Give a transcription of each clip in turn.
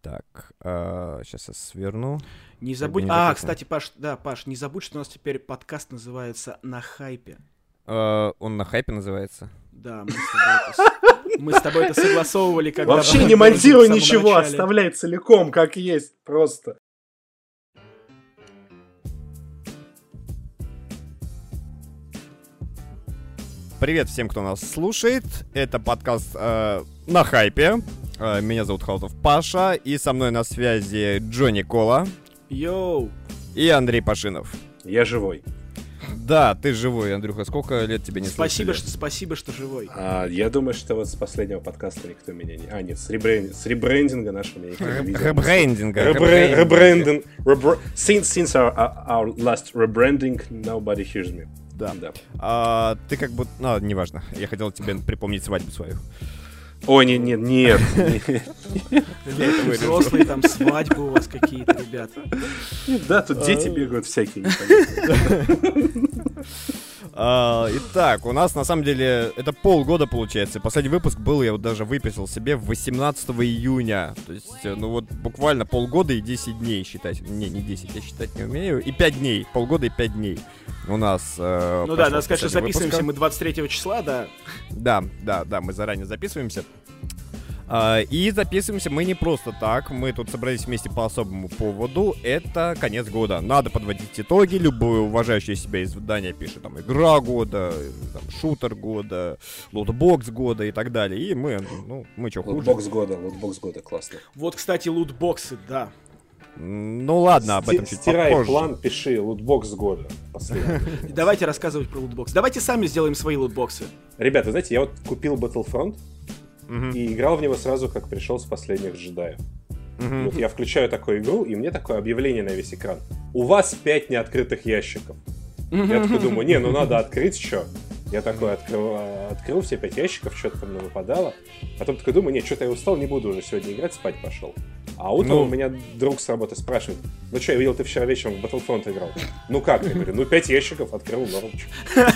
Так, а, сейчас я сверну. Не забудь. не А, кстати, Паш, да, Паш, не забудь, что у нас теперь подкаст называется на хайпе. А, он на хайпе называется. Да, мы с тобой это, с- мы с тобой это согласовывали, когда... Вообще не монтируй ничего, начале. оставляй целиком, как есть, просто. Привет всем, кто нас слушает. Это подкаст э, на хайпе. Э, меня зовут Халтов Паша, и со мной на связи Джонни Кола Йоу! и Андрей Пашинов. Я живой. Да, ты живой, Андрюха. Сколько лет тебе не Спасибо, слышали? что, спасибо, что живой. А, я думаю, что вот с последнего подкаста никто меня не... А, нет, с, ребрен- с ребрендинга нашего меня никто не видел. Ребрендинга. Ребре- ребрендинга. Ребрендинг. ребре- Since, since our, our last rebranding, nobody hears me. Да. Да. А, ты как будто... Ну, неважно. Я хотел тебе припомнить свадьбу свою. Ой, нет, нет, нет. Взрослые там свадьбы у вас какие-то, ребята. Да, тут дети бегают всякие. А, итак, у нас на самом деле это полгода получается. Последний выпуск был, я вот даже выписал себе 18 июня. То есть, э, ну вот буквально полгода и 10 дней считать. Не, не 10, я считать не умею. И 5 дней. Полгода и 5 дней. У нас... э, Ну да, надо сказать, что записываемся выпуска. мы 23 числа, да. Да, да, да, мы заранее записываемся. А, И записываемся мы не просто так, мы тут собрались вместе по особому поводу. Это конец года. Надо подводить итоги. Любое уважающее себя издание пишет там игра года, там, шутер года, лутбокс года и так далее. И мы, ну, мы что, хуже? Лутбокс года, лутбокс года, классно. Вот, кстати, лутбоксы, да. Ну ладно, об этом Сти- чуть Стирай попозже. план, пиши лутбокс года. Последний. Давайте рассказывать про лутбоксы. Давайте сами сделаем свои лутбоксы. Ребята, знаете, я вот купил Battlefront Мгм, и играл в него сразу, как пришел с последних джедаев. Мгм. Вот я включаю такую игру, и мне такое объявление на весь экран. У вас 5 неоткрытых ящиков. Я такой думаю, не, ну надо открыть что. Я такой открыл, а, открыл все пять ящиков, что-то там выпадало. Потом такой думаю, не, что-то я устал, не буду уже сегодня играть, спать пошел. А утром Ну. у меня друг с работы спрашивает, ну что, я видел, ты вчера вечером в Battlefront играл. Ну как? Я говорю, ну пять ящиков открыл, норм. чё».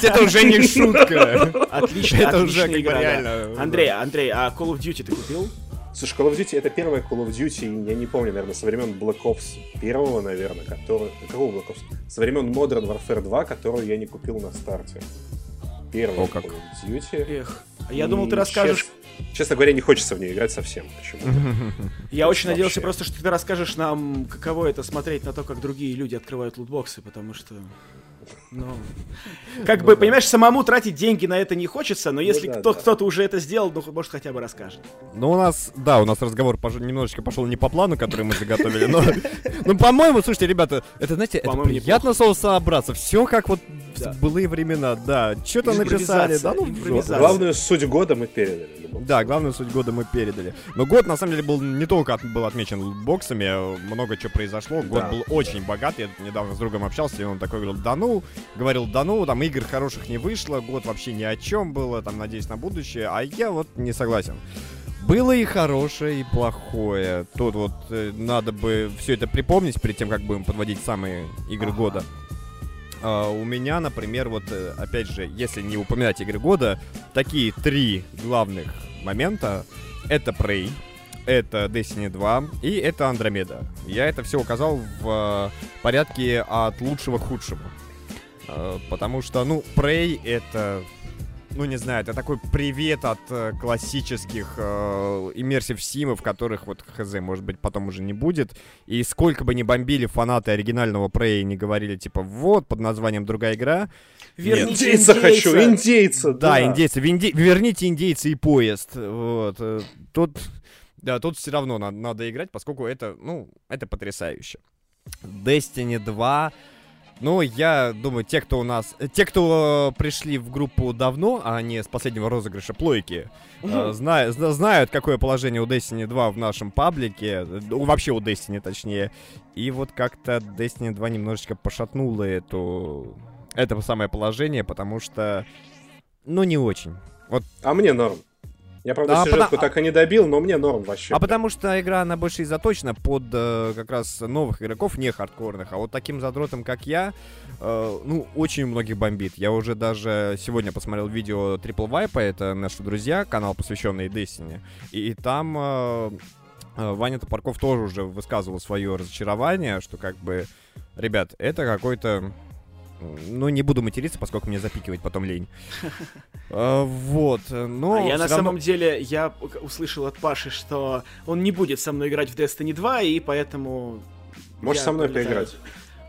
Это уже не шутка. Отлично, Это уже реально. Андрей, Андрей, а Call of Duty ты купил? Слушай, Call of Duty это первая Call of Duty, я не помню, наверное, со времен Black Ops первого, наверное, который... Какого Black Ops? Со времен Modern Warfare 2, которую я не купил на старте. Первая О, как. Call of Duty. Эх, я И думал, ты расскажешь... чест- Честно говоря, не хочется в нее играть совсем. Почему? Я очень надеялся просто, что ты расскажешь нам, каково это смотреть на то, как другие люди открывают лутбоксы, потому что... Ну, как бы, понимаешь, самому тратить деньги на это не хочется, но если да, кто- да. кто-то уже это сделал, ну, может, хотя бы расскажет. Ну, у нас, да, у нас разговор пош- немножечко пошел не по плану, который мы заготовили, но, ну, по-моему, слушайте, ребята, это, знаете, это приятно соусообраться, все как вот Да. в былые времена, да, что-то написали, да, ну. Главную суть года мы передали. Да, главную суть года мы передали. Но год, на самом деле, был не только от- был отмечен лутбоксами, а много чего произошло. Год Да. был очень богат. Я тут недавно с другом общался, и он такой говорил, да ну, говорил, да ну, там игр хороших не вышло, год вообще ни о чем было, там, надеюсь на будущее. А я вот не согласен. Было и хорошее, и плохое. Тут вот э, надо бы все это припомнить перед тем, как будем подводить самые игры Ага. года. А, у меня, например, вот, э, опять же, если не упоминать игры года, такие три главных момента. Это Prey, это Destiny 2 и это Андромеда. Я это все указал в э, порядке от лучшего к худшему. Э, Потому что, ну, Prey это... Ну, не знаю, это такой привет от э, классических э, иммерсив симов, которых вот хз, может быть, потом уже не будет. И сколько бы ни бомбили фанаты оригинального Prey и не говорили, типа, вот, под названием другая игра, Верните Индейца хочу, индейца. индейца, да, да. индейцы. Винди- Верните индейцы и поезд. Вот. э, Тут, да, тут все равно надо, надо играть, поскольку это, ну, это потрясающе. Destiny 2. Ну, я думаю, те, кто у нас... э, Те, кто э, пришли в группу давно, а не с последнего розыгрыша плойки, э, зна- зна- знают, какое положение у Destiny 2 в нашем паблике. Вообще у Destiny, точнее. И вот как-то Destiny 2 немножечко пошатнуло эту... Это самое положение, потому что... Ну, не очень. А мне норм. Я, правда, А, сюжетку потому- так и не добил, но мне норм вообще. А потому что игра, она больше и заточена под э, как раз новых игроков, не хардкорных. А вот таким задротом, как я, э, ну, очень многих бомбит. Я уже даже сегодня посмотрел видео Triple Vibe, это наши друзья, канал, посвященный Destiny. И, там э, э, Ваня Топорков тоже уже высказывал свое разочарование, что как бы, ребят, это какой-то ну, не буду материться, поскольку мне запикивать потом лень. А, вот, но... А я на самом деле, я услышал от Паши, что он не будет со мной играть в Destiny 2, и поэтому... Можешь со мной поиграть.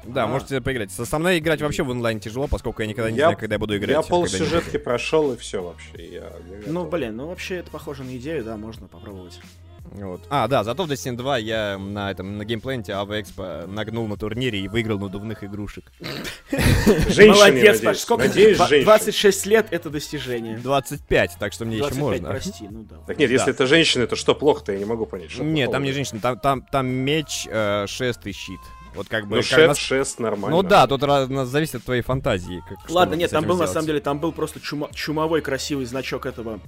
Да, а. можете поиграть. Со мной играть вообще в онлайн тяжело, поскольку я никогда не я, знаю, когда я буду играть. Я пол сюжетки прошел и все вообще. Я ну, блин, ну вообще это похоже на идею, да, можно попробовать. Вот. А, да, зато в Destiny 2 я на этом на геймпленте AV Expo нагнул на турнире и выиграл надувных игрушек. Молодец, Паш, сколько? Надеюсь, 26 лет это достижение. 25, так что мне еще можно. прости, ну да. Так нет, если это женщины, то что плохо-то, я не могу понять. Нет, там не женщины, там, меч, э, шест и щит. Вот как бы... Ну, шест, нас... шест нормально. Ну да, тут раз, зависит от твоей фантазии. Как, Ладно, нет, там был сделать. на самом деле, там был просто чума, чумовой красивый значок этого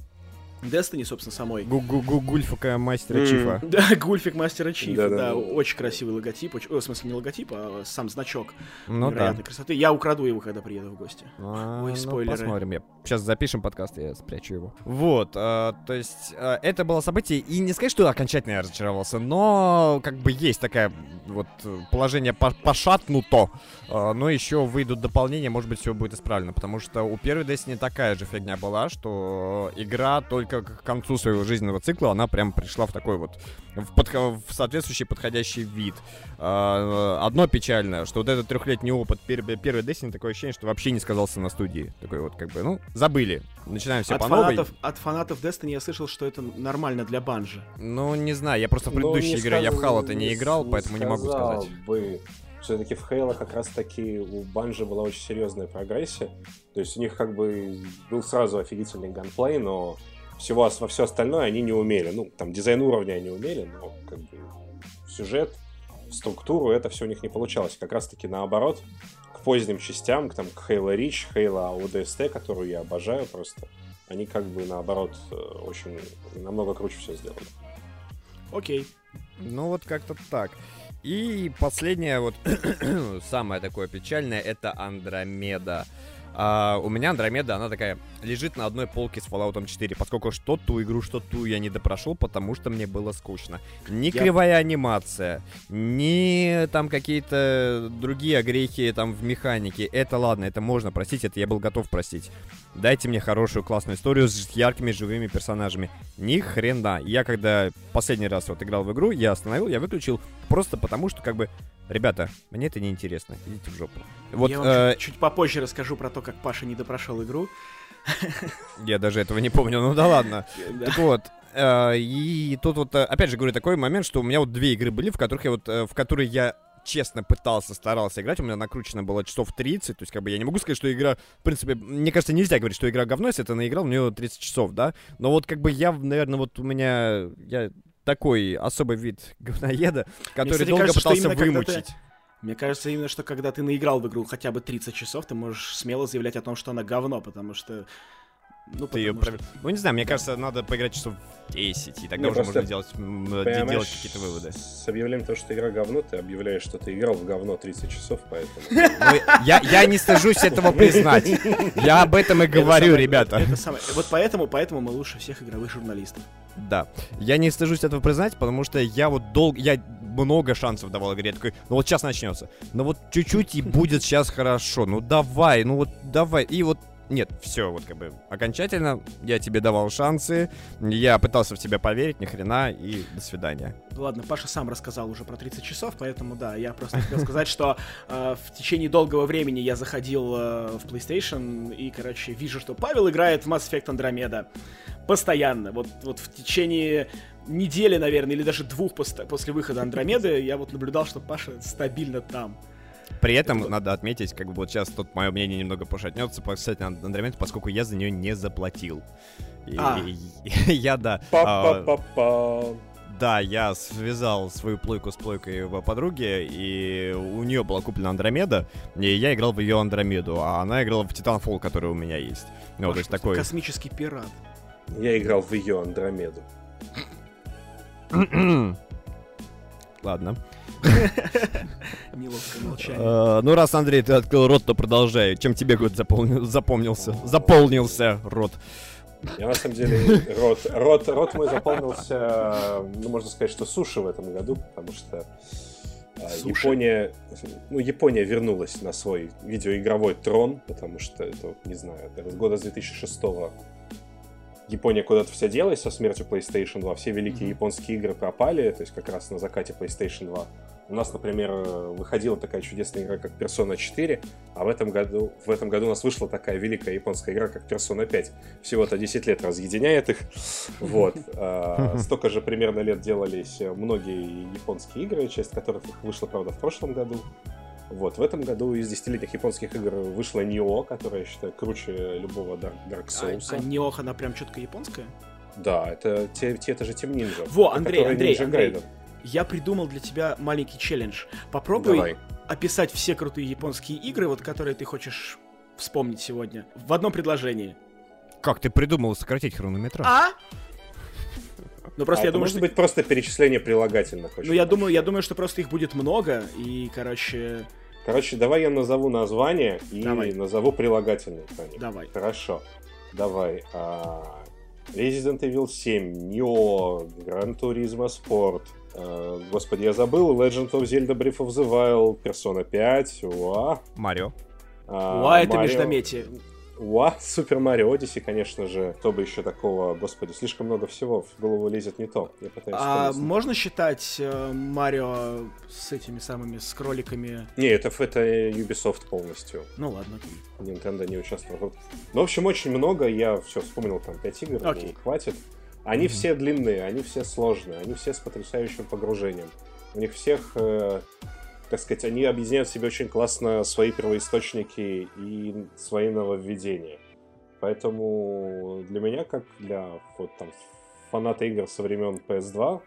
Destiny, собственно, самой. Гульфика мастера Чифа. Да, Гульфик мастера Чифа, да, очень красивый логотип, в смысле не логотип, а сам значок. Ну да. красоты. Я украду его, когда приеду в гости. А, Ой, ну, спойлеры. посмотрим, я сейчас запишем подкаст, я спрячу его. Вот, а, то есть это было событие, и не сказать, что окончательно я разочаровался, но как бы есть такая вот положение пошатнуто, но еще выйдут дополнения, может быть, все будет исправлено, потому что у первой Destiny такая же фигня была, что игра только к концу своего жизненного цикла она прям пришла в такой вот, в, под, в соответствующий подходящий вид. А, одно печальное, что вот этот трехлетний опыт пер, первой Destiny, такое ощущение, что вообще не сказался на студии. Такой вот как бы, ну, забыли. Начинаем все от по фанатов, новой. От фанатов Destiny я слышал, что это нормально для банжи. Ну, не знаю, я просто в ну, предыдущей игре, я в Halo-то не, не играл, не поэтому не могу сказать. Бы все-таки в Хейла как раз-таки у Банжи была очень серьезная прогрессия. То есть у них как бы был сразу офигительный ганплей, но всего, во все остальное они не умели. Ну, там, дизайн уровня они умели, но как бы сюжет, структуру, это все у них не получалось. Как раз-таки наоборот, к поздним частям, к, там, к Halo Reach, Halo ODST, которую я обожаю просто, они как бы наоборот э, очень намного круче все сделали. Окей. Ну вот как-то так. И последнее, вот самое такое печальное, это Андромеда. А у меня Андромеда, она такая, лежит на одной полке с Fallout 4, поскольку что ту игру, что ту я не допрошел, потому что мне было скучно. Ни я... кривая анимация, ни там какие-то другие огрехи там в механике. Это ладно, это можно простить, это я был готов простить. Дайте мне хорошую классную историю с яркими живыми персонажами. Ни хрена. Я когда последний раз вот играл в игру, я остановил, я выключил, просто потому что как бы Ребята, мне это не интересно. Идите в жопу. Вот, Я вам э... чуть, чуть попозже расскажу про то, как Паша не допрошел игру. Я даже этого не помню, ну да ладно. Так вот, э, и тут вот, э, опять же говорю, такой момент, что у меня вот две игры были, в которых я вот, э, в которые я честно пытался, старался играть, у меня накручено было часов 30, то есть как бы я не могу сказать, что игра, в принципе, мне кажется, нельзя говорить, что игра говно, если ты наиграл, у нее 30 часов, да, но вот как бы я, наверное, вот у меня, я такой особый вид говноеда, который Мне, кстати, долго кажется, пытался вымучить. Ты... Мне кажется, именно что когда ты наиграл в игру хотя бы 30 часов, ты можешь смело заявлять о том, что она говно, потому что ну, ты ее что... пров... Ну, не знаю, мне кажется, надо поиграть часов 10, и тогда не, уже можно делать, делать какие-то выводы. С объявлением того, что игра говно, ты объявляешь, что ты играл в говно 30 часов, поэтому... Ну, я, я не стыжусь этого признать. Я об этом и говорю, ребята. Это самое. Вот поэтому, поэтому мы лучше всех игровых журналистов. Да. Я не стыжусь этого признать, потому что я вот долго... Я много шансов давал игре. Я такой, ну вот сейчас начнется. Ну вот чуть-чуть и будет сейчас хорошо. Ну давай, ну вот давай. И вот нет, все, вот как бы окончательно я тебе давал шансы, я пытался в тебя поверить, ни хрена, и до свидания. Ладно, Паша сам рассказал уже про 30 часов, поэтому да, я просто хотел сказать, что э, в течение долгого времени я заходил э, в PlayStation и, короче, вижу, что Павел играет в Mass Effect Andromeda постоянно. Вот, вот в течение недели, наверное, или даже двух после, после выхода Андромеды я вот наблюдал, что Паша стабильно там. При этом это... надо отметить, как бы вот сейчас тут мое мнение немного пошатнется касательно Андромеды, поскольку я за нее не заплатил. И, а. я, да. А, да, я связал свою плойку с плойкой подруги, и у нее была куплена Андромеда, и я играл в ее Андромеду, а она играла в Titanfall, который у меня есть. Ну, то есть такой... Космический пират. Я играл в ее Андромеду. Ладно. Неловкое молчание. А, ну, раз, Андрей, ты открыл рот, то продолжай. Чем тебе год запомнился? Заполнился. Рот. Я на самом деле рот, рот, рот мой заполнился, ну можно сказать, что суши в этом году, потому что а, Суши. Япония, ну, Япония вернулась на свой видеоигровой трон, потому что это, не знаю, это с года с 2006 Япония куда-то вся делась со смертью PlayStation 2, все великие mm-hmm. японские игры пропали, то есть как раз на закате PlayStation 2. У нас, например, выходила такая чудесная игра, как Persona 4, а в этом году, в этом году у нас вышла такая великая японская игра, как Persona 5. Всего-то 10 лет разъединяет их. Вот. А, столько же примерно лет делались многие японские игры, часть которых вышла, правда, в прошлом году. Вот, в этом году из десятилетних японских игр вышла Нио, которая, я считаю, круче любого Dark, Dark Souls. А, а Нио, она прям четко японская? Да, это, те, те, это же Team Ninja. Во, Андрей, Андрей, Андрей, я придумал для тебя маленький челлендж. Попробуй Давай. описать все крутые японские игры, вот которые ты хочешь вспомнить сегодня, в одном предложении. Как ты придумал сократить хронометраж? А? Ну просто а я думаю, может что... быть просто перечисление прилагательных. Ну я думаю, я думаю, что просто их будет много и, короче. Короче, давай я назову название и давай. назову прилагательные. Давай. Хорошо. Давай. А... Resident Evil 7, Neo, Gran Turismo Sport, Uh, господи, я забыл. Legend of Zelda Breath of the Wild, Persona 5, уа. Марио. Uh, уа, это Mario... междометие. Уа, Супер Марио Одиссе, конечно же. Кто бы еще такого, господи, слишком много всего, в голову лезет не то. Я пытаюсь а можно считать э, Марио с этими самыми, с кроликами? Не, это, это Ubisoft полностью. Ну ладно. Nintendo не участвовал. Ну, в общем, очень много. Я все вспомнил, там, 5 игр, okay. ну, хватит. Они mm-hmm. все длинные, они все сложные, они все с потрясающим погружением. У них всех э, так сказать, они объединяют в себе очень классно свои первоисточники и свои нововведения. Поэтому для меня, как для вот, там, фаната игр со времен PS2,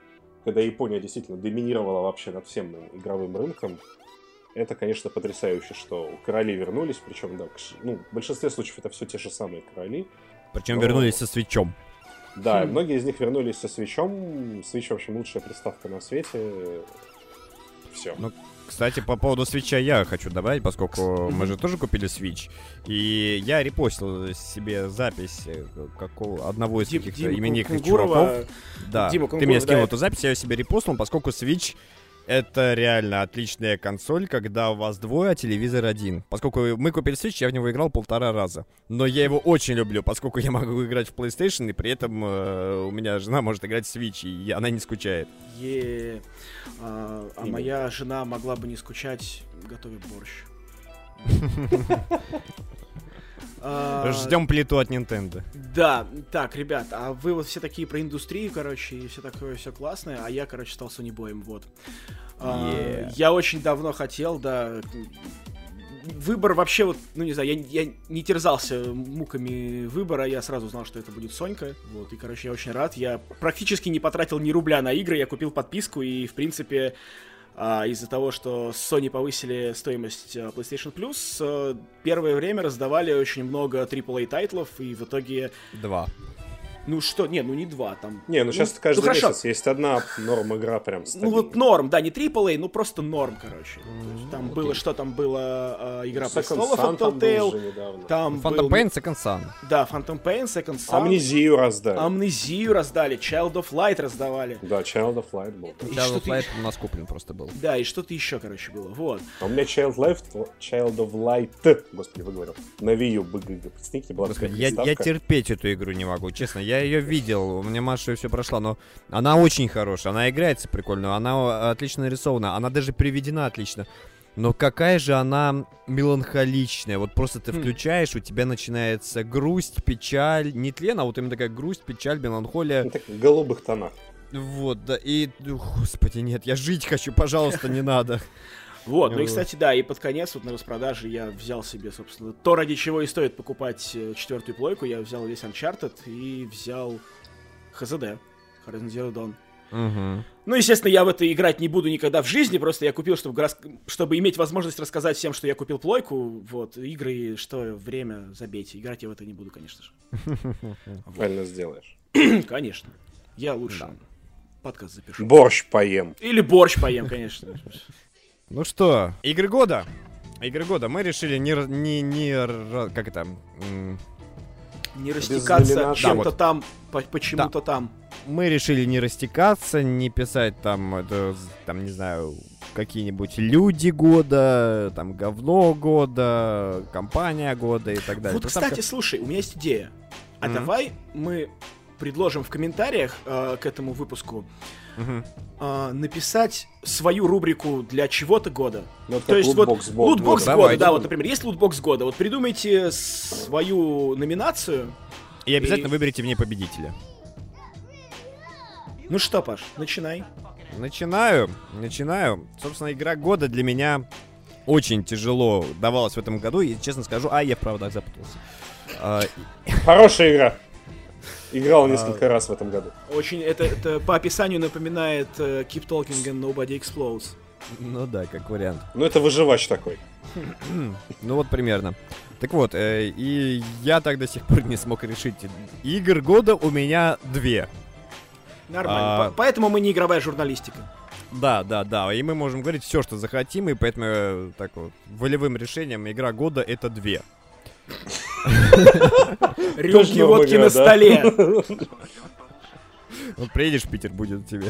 когда Япония действительно доминировала вообще над всем игровым рынком, это, конечно, потрясающе, что короли вернулись, причем, да, ну, в большинстве случаев это все те же самые короли. Причем но... вернулись со свечом. Да, хм. многие из них вернулись со свечом. Свич, в общем, лучшая приставка на свете. Все. Ну, кстати, по поводу свеча я хочу добавить, поскольку мы же тоже купили свич. И я репостил себе запись э, какого, одного из каких-то именитых чуваков. Да, Дима ты мне скинул да, эту запись, я себе репостнул, поскольку свич это реально отличная консоль, когда у вас двое, а телевизор один. Поскольку мы купили Switch, я в него играл полтора раза. Но я его очень люблю, поскольку я могу играть в PlayStation, и при этом э, у меня жена может играть в Switch, и она не скучает. Е, а, а моя жена могла бы не скучать, готовя борщ. А, Ждем плиту от Nintendo. Да, так, ребят, а вы вот все такие про индустрию, короче, и все такое, все классное, а я, короче, стал Sony боем, вот. Yeah. Я очень давно хотел, да, выбор вообще вот, ну не знаю, я, я не терзался муками выбора, я сразу знал, что это будет Сонька, вот, и, короче, я очень рад, я практически не потратил ни рубля на игры, я купил подписку, и, в принципе, а, из-за того, что Sony повысили стоимость а, PlayStation Plus, а, первое время раздавали очень много AAA тайтлов, и в итоге... Два. Ну что, не, ну не два там. Не, ну сейчас ну, каждый ну, месяц есть одна норм игра прям стабильная. Ну вот норм, да, не AAA, ну просто норм, короче. Mm-hmm. Там okay. было, что там было, э, Игра ну, престолов от Telltale. Там Phantom был... Pain, Second Son. Да, Phantom Pain, Second Son. Амнезию раздали. Амнезию раздали, Child of Light раздавали. Да, Child of Light был. И Child of Light у нас куплен просто был. Да, и что-то еще, короче, было, вот. А у меня Child, Life, Child of Light, господи, выговорил, на Wii U, представьте, была Господи, я, я терпеть эту игру не могу, честно, я ее видел, у меня Маша все прошла, но она очень хорошая, она играется прикольно, она отлично нарисована, она даже приведена отлично. Но какая же она меланхоличная. Вот просто ты хм. включаешь, у тебя начинается грусть, печаль. Не тлен, а вот именно такая грусть, печаль, меланхолия. Ну, так, в голубых тонах. Вот, да, и, господи, нет, я жить хочу, пожалуйста, не надо. Вот, ну и, кстати, да, и под конец вот на распродаже я взял себе, собственно, то, ради чего и стоит покупать э, четвертую плойку, я взял весь Uncharted и взял ХЗД, Horizon Zero Dawn. Угу. Ну, естественно, я в это играть не буду никогда в жизни, просто я купил, чтобы, чтобы иметь возможность рассказать всем, что я купил плойку, вот, игры, что время, забейте, играть я в это не буду, конечно же. Правильно сделаешь. Конечно. Я лучше подкаст запишу. Борщ поем. Или борщ поем, конечно. Ну что, игры года. Игры года. Мы решили не... не, не как это Не растекаться чем-то Да, вот. там, по- почему-то там. Мы решили не растекаться, не писать там, это, там, не знаю, какие-нибудь люди года, там, говно года, компания года и так далее. Вот, То там кстати, слушай, у меня есть идея. А Мгм. давай мы предложим в комментариях э, к этому выпуску Э, написать свою рубрику для чего-то года. Ну, То есть вот лутбокс бо- лутбокс года. года, Давайте. да, вот, например, есть лутбокс года. Вот придумайте свою номинацию. И обязательно И- выберите в ней победителя. Ну что, Паш, начинай. Начинаю, начинаю. Собственно, игра года для меня очень тяжело давалась в этом году, и честно скажу, а, я в проводах запутался. А, Хорошая игра. Играл А. несколько раз в этом году. Очень это, это по описанию напоминает э, Keep Talking and Nobody Explodes. ну да, как вариант. Ну, это выживач такой. Ну вот примерно. Так вот, э, и я так до сих пор не смог решить. Игр года у меня две. Нормально. А. По- Поэтому мы не игровая журналистика. Да, да, да. И мы можем говорить все, что захотим, и поэтому э, так вот, волевым решением игра года это две. Рюмки водки на столе. Вот приедешь в Питер, будет тебе.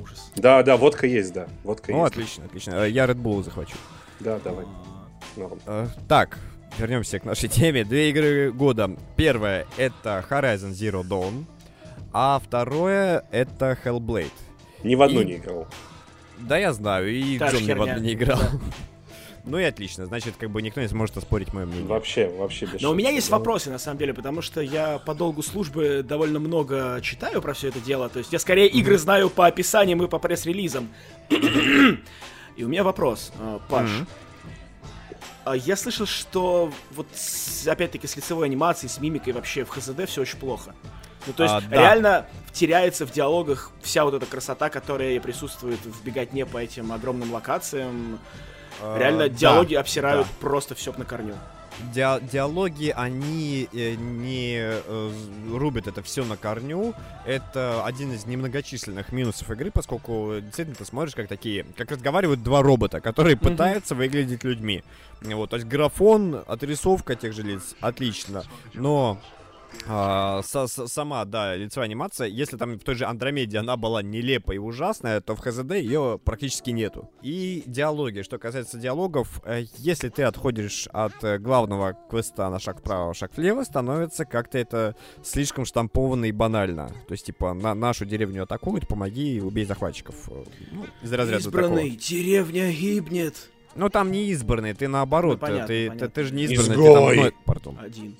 Ужас. Да, да, водка есть, да. Водка Ну, есть. отлично, отлично. Э, Я Red Bull захвачу. Да, давай. Норм. Э, Так, вернемся к нашей теме. Две игры года. Первое это Horizon Zero Dawn, а второе это Hellblade. Ни в одну И- не играл. Да, я знаю, и Та Джон ни в одну не играл. Да. Ну и отлично, значит, как бы никто не сможет оспорить мое мнение. Вообще, вообще без Но у меня есть да. вопросы, на самом деле, потому что я по долгу службы довольно много читаю про все это дело. То есть я скорее игры знаю по описаниям и по пресс-релизам. И у меня вопрос, э, Паш. А Я слышал, что вот с- опять-таки с лицевой анимацией, с мимикой вообще в ХЗД все очень плохо. Ну, то есть А, да. реально теряется в диалогах вся вот эта красота, которая присутствует в беготне по этим огромным локациям. Э, Реально да, диалоги обсирают да. просто все на корню. Диа- диалоги, они э, не э, рубят это все на корню. Это один из немногочисленных минусов игры, поскольку действительно ты смотришь, как такие, как разговаривают два робота, которые Мгм. пытаются выглядеть людьми. Вот, то есть графон, отрисовка тех же лиц, отлично. Но а, со- со- сама, да, лицевая анимация, если там в той же Андромеде она была нелепая и ужасная, то в ХЗД ее практически нету. И диалоги. Что касается диалогов, э, если ты отходишь от э, главного квеста на шаг вправо, шаг влево, становится как-то это слишком штампованно и банально. То есть, типа, на нашу деревню атакуют, помоги, убей захватчиков. Э, Ну, из разряда Избранный, такого. деревня гибнет. Ну, там не избранный, ты наоборот. Ну, понятно, ты, ты- понятно. ты же не избранный, ты там... Изгой! пардон. Один.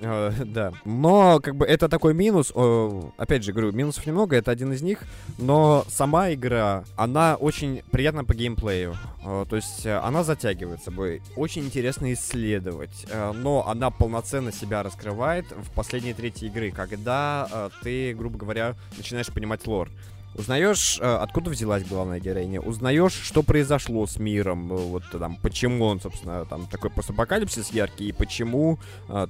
Э, да. Но, как бы, это такой минус. э, опять же, говорю, минусов немного, это один из них. Но сама игра, она очень приятна по геймплею. Э, то есть, э, она затягивает собой. Очень интересно исследовать. но она полноценно себя раскрывает в последней трети игры, когда ты, грубо говоря, начинаешь понимать лор. Узнаешь, э, откуда взялась главная героиня, узнаешь, что произошло с миром, э, вот там, почему он, собственно, там такой постапокалипсис яркий, и почему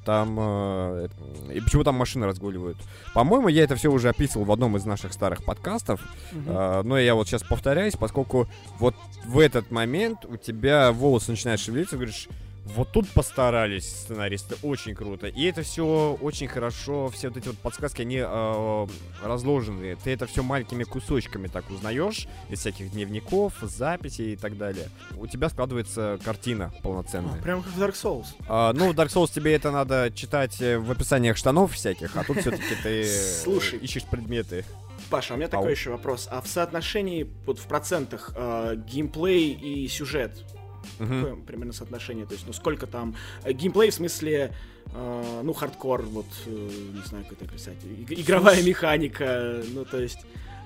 там э, э, и почему там машины разгуливают. По-моему, я это все уже описывал в одном из наших старых подкастов, а, но я вот сейчас повторяюсь, поскольку вот в этот момент у тебя волосы начинают шевелиться, говоришь, вот тут постарались сценаристы, очень круто. И это все очень хорошо, все вот эти вот подсказки, они э, разложены. Ты это все маленькими кусочками так узнаешь из всяких дневников, записей и так далее. У тебя складывается картина полноценная. Прям как в Dark Souls. А, ну, в Dark Souls тебе это надо читать э, в описаниях штанов всяких, а тут все-таки ты э, Слушай. ищешь предметы. Паша, у меня Ау. такой еще вопрос. А в соотношении, вот в процентах, э, геймплей и сюжет, Мгм. какое примерно соотношение? То есть, ну сколько там... э, геймплей в смысле, э, ну, хардкор, вот, э, не знаю, как это описать. И- игровая механика, ну, то есть...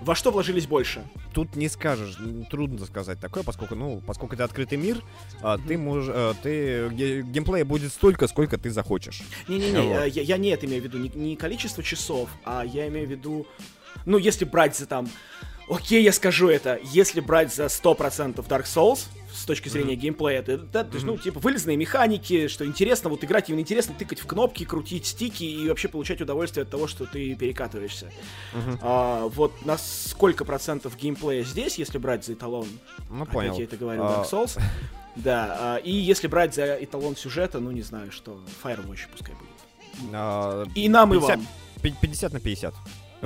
Во что вложились больше? Тут не скажешь, трудно сказать такое, поскольку, ну, поскольку это открытый мир, а, ты можешь, а, ты ге- геймплея будет столько, сколько ты захочешь. Не-не-не, Вот. э, я, я не это имею в виду, не, не количество часов, а я имею в виду, ну, если брать за там, окей, я скажу это, если брать за 100% Dark Souls, с точки зрения геймплея, то, это, то есть, ну, типа, вылезные механики, что интересно, вот играть именно интересно, тыкать в кнопки, крутить стики и вообще получать удовольствие от того, что ты перекатываешься. Мгм. А, вот на сколько процентов геймплея здесь, если брать за эталон, Ну, опять понял. я это говорю, А, Dark Souls, да, а, и если брать за эталон сюжета, ну, не знаю, что, Firewatch пускай будет. А, И нам, и 50 вам. 50 на 50.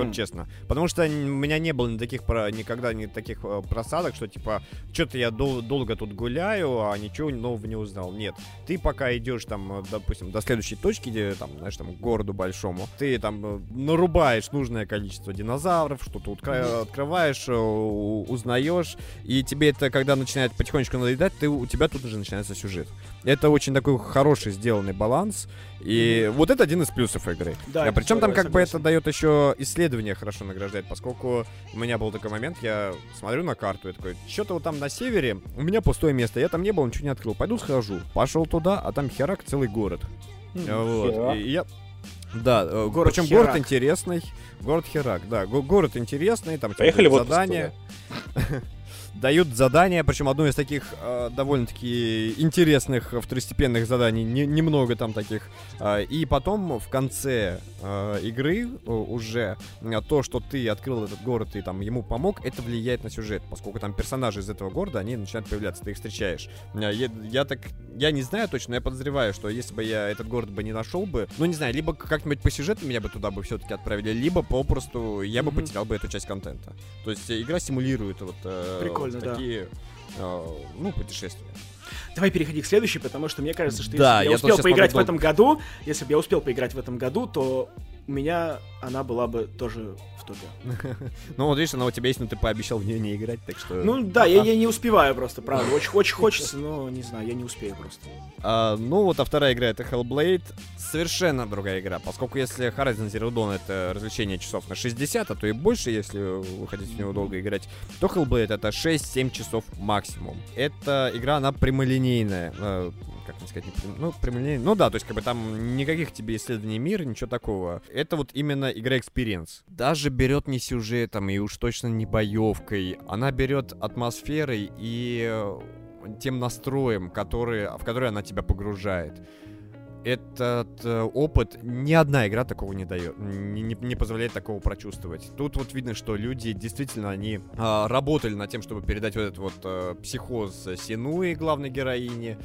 Вот честно. Потому что у меня не было ни таких про, никогда ни таких э, просадок, что типа, что-то я дол- долго тут гуляю, а ничего нового не узнал. Нет. Ты пока идешь там, э, допустим, до следующей точки, где там, знаешь, там, городу большому, ты там э, нарубаешь нужное количество динозавров, что-то утка- открываешь, узнаешь, и тебе это, когда начинает потихонечку надоедать, ты, у тебя тут уже начинается сюжет. Это очень такой хороший сделанный баланс, и вот это один из плюсов игры. Да, А причем там как бы это согласен. дает еще исследование хорошо награждает, поскольку у меня был такой момент, я смотрю на карту и такой, что-то вот там на севере, у меня пустое место, я там не был, ничего не открыл, пойду схожу. Пошел туда, а там херак целый город. Э, Вот. И я... Да, э, Город причем Херак. город интересный. Город Херак, да. го- город интересный, там Поехали в задания. Дают задания, причем одно из таких э, довольно-таки интересных второстепенных заданий, не- немного там таких. А, и потом в конце э, игры э, уже э, то, что ты открыл этот город и там ему помог, это влияет на сюжет, поскольку там персонажи из этого города, они начинают появляться, ты их встречаешь. Э, Я, я так, я не знаю точно, но я подозреваю, что если бы я этот город бы не нашел бы, ну не знаю, либо как-нибудь по сюжету меня бы туда бы все-таки отправили, либо попросту я бы Мгм. потерял бы эту часть контента. То есть э, игра симулирует вот э, Прикольно, да. такие, э, ну, путешествия. Давай переходи к следующей, потому что мне кажется, что Да, если бы я я успел поиграть в могу этом году, если бы я успел поиграть в этом году, то у меня она была бы тоже в топе. Ну вот видишь, она у тебя есть, но ты пообещал в нее не играть, так что... Ну да, я, я не успеваю просто, правда. Очень, очень хочется, но не знаю, я не успею просто. А, ну вот, а вторая игра это Hellblade. Совершенно другая игра, поскольку если Horizon Zero Dawn это развлечение часов на 60, а то и больше, если вы хотите в него долго играть, то Hellblade это 6-7 часов максимум. Эта игра, она прямолинейная. Как мне сказать, не ну, прямолинейная. Ну да, то есть как бы там никаких тебе исследований мира, ничего такого. Это вот именно игра- experience. Даже берет не сюжетом и уж точно не боевкой. Она берет атмосферой и э, тем настроем, который, в который она тебя погружает. Этот э, опыт ни одна игра такого не дает, не, не- не позволяет такого прочувствовать. Тут вот видно, что люди действительно они а, работали над тем, чтобы передать вот этот вот э, психоз Синуи, главной героини.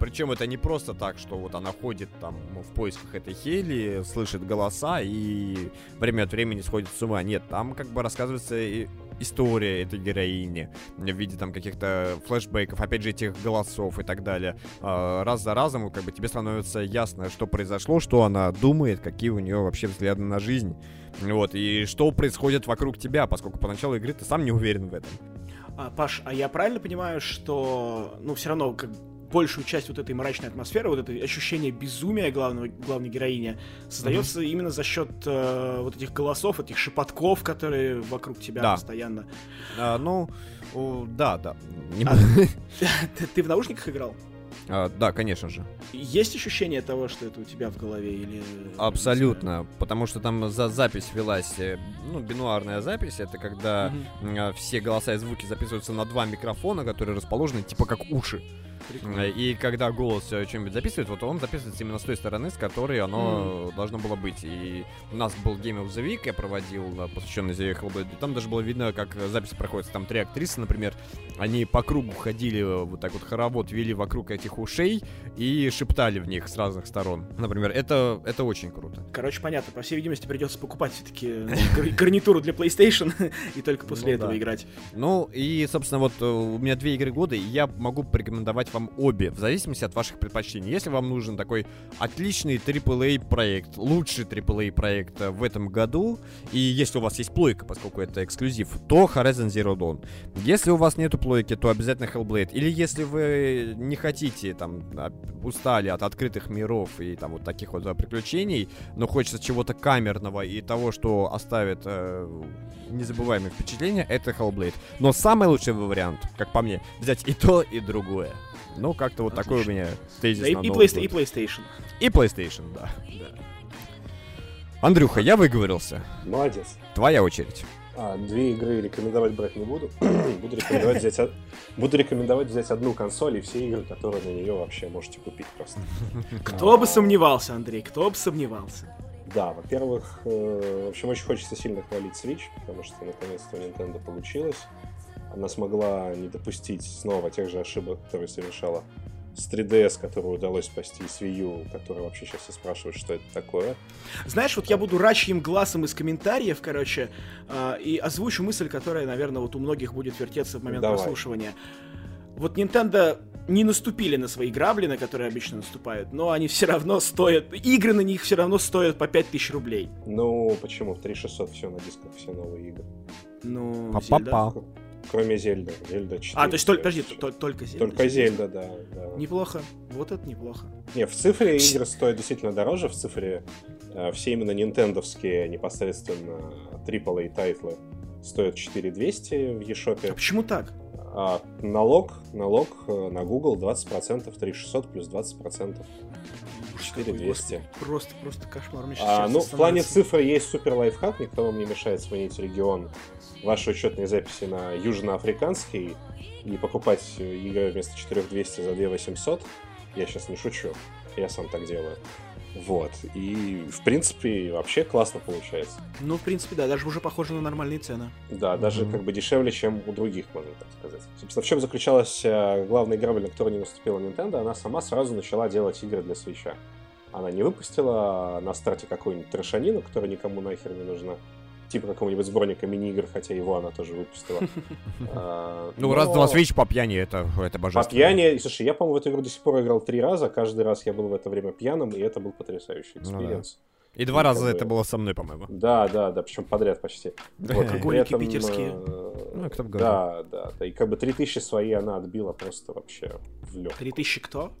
причем это не просто так, что вот она ходит там в поисках этой Хели, слышит голоса и время от времени сходит с ума. Нет, там как бы рассказывается и история этой героини в виде там каких-то флешбеков, опять же, этих голосов и так далее. А, Раз за разом как бы тебе становится ясно, что произошло, что она думает, какие у нее вообще взгляды на жизнь. Вот, и что происходит вокруг тебя, поскольку поначалу игры ты сам не уверен в этом. А, Паш, а я правильно понимаю, что, ну, все равно, как большую часть вот этой мрачной атмосферы, вот это ощущение безумия главного, главной героини создается именно за счет э, вот этих голосов, этих шепотков, которые вокруг тебя Да. постоянно. А, ну, о, да, да. Не А- Ты, ты в наушниках играл? А, Да, конечно же. Есть ощущение того, что это у тебя в голове или... Абсолютно. Потому что там за запись велась, э, ну, бинуарная запись. Это когда а, все голоса и звуки записываются на два микрофона, которые расположены типа как уши. Прикольно. Э, И когда голос что-нибудь записывает, вот он записывается именно с той стороны, с которой оно должно было быть. И у нас был Game of the Week, я проводил, посвященный The Hellblade, там даже было видно, как э, запись проходит. Там три актрисы, например, они по кругу ходили, э, вот так вот хоровод вели вокруг этих ушей и шептали в них с разных сторон. Например, это, это очень круто. Короче, понятно, по всей видимости, придется покупать все-таки гарнитуру для PlayStation и только после Ну этого да. играть. Ну, и, собственно, вот у меня две игры года, и я могу порекомендовать вам обе, в зависимости от ваших предпочтений. Если вам нужен такой отличный AAA проект, лучший AAA проект э, в этом году, и если у вас есть плойка, поскольку это эксклюзив, то Horizon Zero Dawn. Если у вас нету плойки, то обязательно Hellblade. Или если вы не хотите, там, а, устали от открытых миров и там вот таких вот приключений, но хочется чего-то камерного и того, что оставит э, незабываемые впечатления, это Hellblade. Но самый лучший вариант, как по мне, взять и то, и другое. Ну, как-то вот такой у Отлично. меня тезис Да, и, на и Новый Playsta- и. PlayStation. И PlayStation, да. Андрюха, я выговорился. Молодец. Твоя очередь. А, две игры рекомендовать брать не буду. буду, рекомендовать взять, од- буду рекомендовать взять одну консоль и все игры, которые на нее вообще можете купить просто. Кто бы сомневался, Андрей, кто бы сомневался. Да, во-первых, э, в общем, очень хочется сильно хвалить Switch, потому что наконец-то у Nintendo получилось. Она смогла не допустить снова тех же ошибок, которые совершала с 3DS, которую удалось спасти, и с Wii U, которая вообще сейчас все спрашивают, что это такое. Знаешь, вот я буду рачьим глазом из комментариев, короче, э, и озвучу мысль, которая, наверное, вот у многих будет вертеться в момент Давай. прослушивания. Вот Nintendo не наступили на свои грабли, на которые обычно наступают, но они все равно стоят, игры на них все равно стоят по 5000 рублей. Ну, почему? В 3600 все на дисках, все новые игры. Ну, Па-па-па. Зельда. Кроме Зельда. Зельда 4. А, то есть, только, подожди, то- только Зельда. Только Зельда, да. да. Неплохо. Вот это неплохо. Не, в цифре игры стоят действительно дороже. В цифре э, все именно нинтендовские непосредственно AAA тайтлы стоят 4200 в А eShop. почему так? А налог, налог э, на Google 20%, 3600 плюс 20%. Ужас 4200. какой, господи. Просто, просто кошмар. А, ну, в плане цифры есть супер лайфхак, никто вам не мешает сменить регион вашей учетной записи на южноафриканский и покупать э, игры вместо 4200 за 2800. Я сейчас не шучу, я сам так делаю. Вот, и, в принципе, вообще классно получается. Ну, в принципе, да, даже уже похоже на нормальные цены. Да, даже Мгм. как бы дешевле, чем у других, можно так сказать. Собственно, в чем заключалась э, главная грабель, на которую не наступила Nintendo, она сама сразу начала делать игры для Switch. Она не выпустила на старте какую-нибудь трешанину, которая никому нахер не нужна, типа какого-нибудь сборника мини-игр, хотя его она тоже выпустила. А, Ну, но раз-два Switch по пьяни, это, это По божественно. пьяни, слушай, я, по-моему, в эту игру до сих пор играл три раза, каждый раз я был в это время пьяным, и это был потрясающий Ну experience. И два Ну, раза бы- это было со мной, по-моему. Да, да, да, причем подряд почти. Вот, Алкоголики этом, питерские. э, Ну, кто бы Да, да, да. И как бы 3000 свои она отбила просто вообще в лёг. 3000 кто?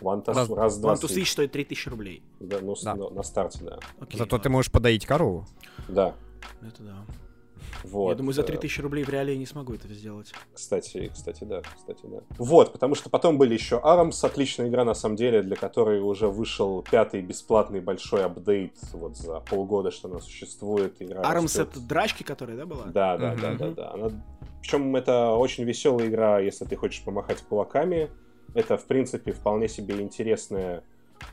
One Раз- раз, раз, два, One Switch стоит 3000 рублей. Да, ну, с- Да. на, на старте, да. Окей, Зато ты ладно. можешь подоить корову. Да, Это да. вот. Я думаю, за э, 3000 рублей в реале я не смогу это сделать. Кстати, кстати, да, кстати, да. Вот, потому что потом были еще ARMS, отличная игра, на самом деле, для которой уже вышел пятый бесплатный большой апдейт вот за полгода, что она существует. Игра Армс растет. это драчки, которая, да, была? Да, да, да, Мгм. да, да. Она... Причем это очень веселая игра, если ты хочешь помахать кулаками. Это, в принципе, вполне себе интересная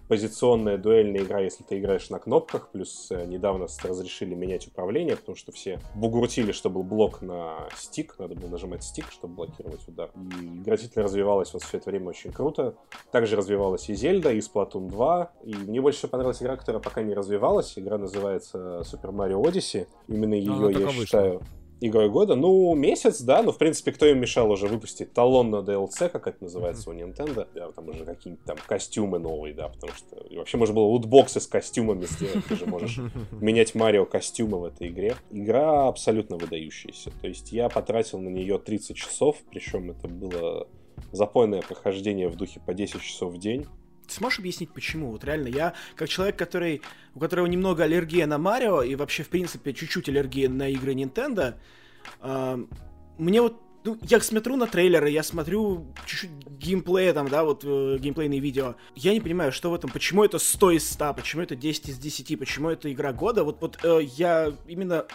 позиционная дуэльная игра, если ты играешь на кнопках, плюс э, недавно разрешили менять управление, потому что все бугуртили, что был блок на стик, надо было нажимать стик, чтобы блокировать удар. И игра действительно развивалась вот все это время очень круто. Также развивалась и Зельда, и Splatoon 2. И мне больше всего понравилась игра, которая пока не развивалась. Игра называется Super Mario Odyssey. Именно ее она я вышла. считаю игрой года. Ну, месяц, да, но, в принципе, кто им мешал уже выпустить талон на DLC, как это называется у Nintendo. Да, там уже какие-то там костюмы новые, да, потому что и вообще можно было лутбоксы с костюмами сделать. Ты же можешь менять Марио костюмы в этой игре. Игра абсолютно выдающаяся. То есть я потратил на нее 30 часов, причем это было запойное прохождение в духе по 10 часов в день. Ты сможешь объяснить, почему? Вот реально, я, как человек, который, у которого немного аллергия на Марио, и вообще, в принципе, чуть-чуть аллергия на игры Nintendo, ам, мне вот ну, я смотрю на трейлеры, я смотрю чуть-чуть геймплея там, да, вот э, геймплейные видео. Я не понимаю, что в этом, почему это 100 из 100, почему это 10 из 10, почему это игра года. Вот, вот э, я именно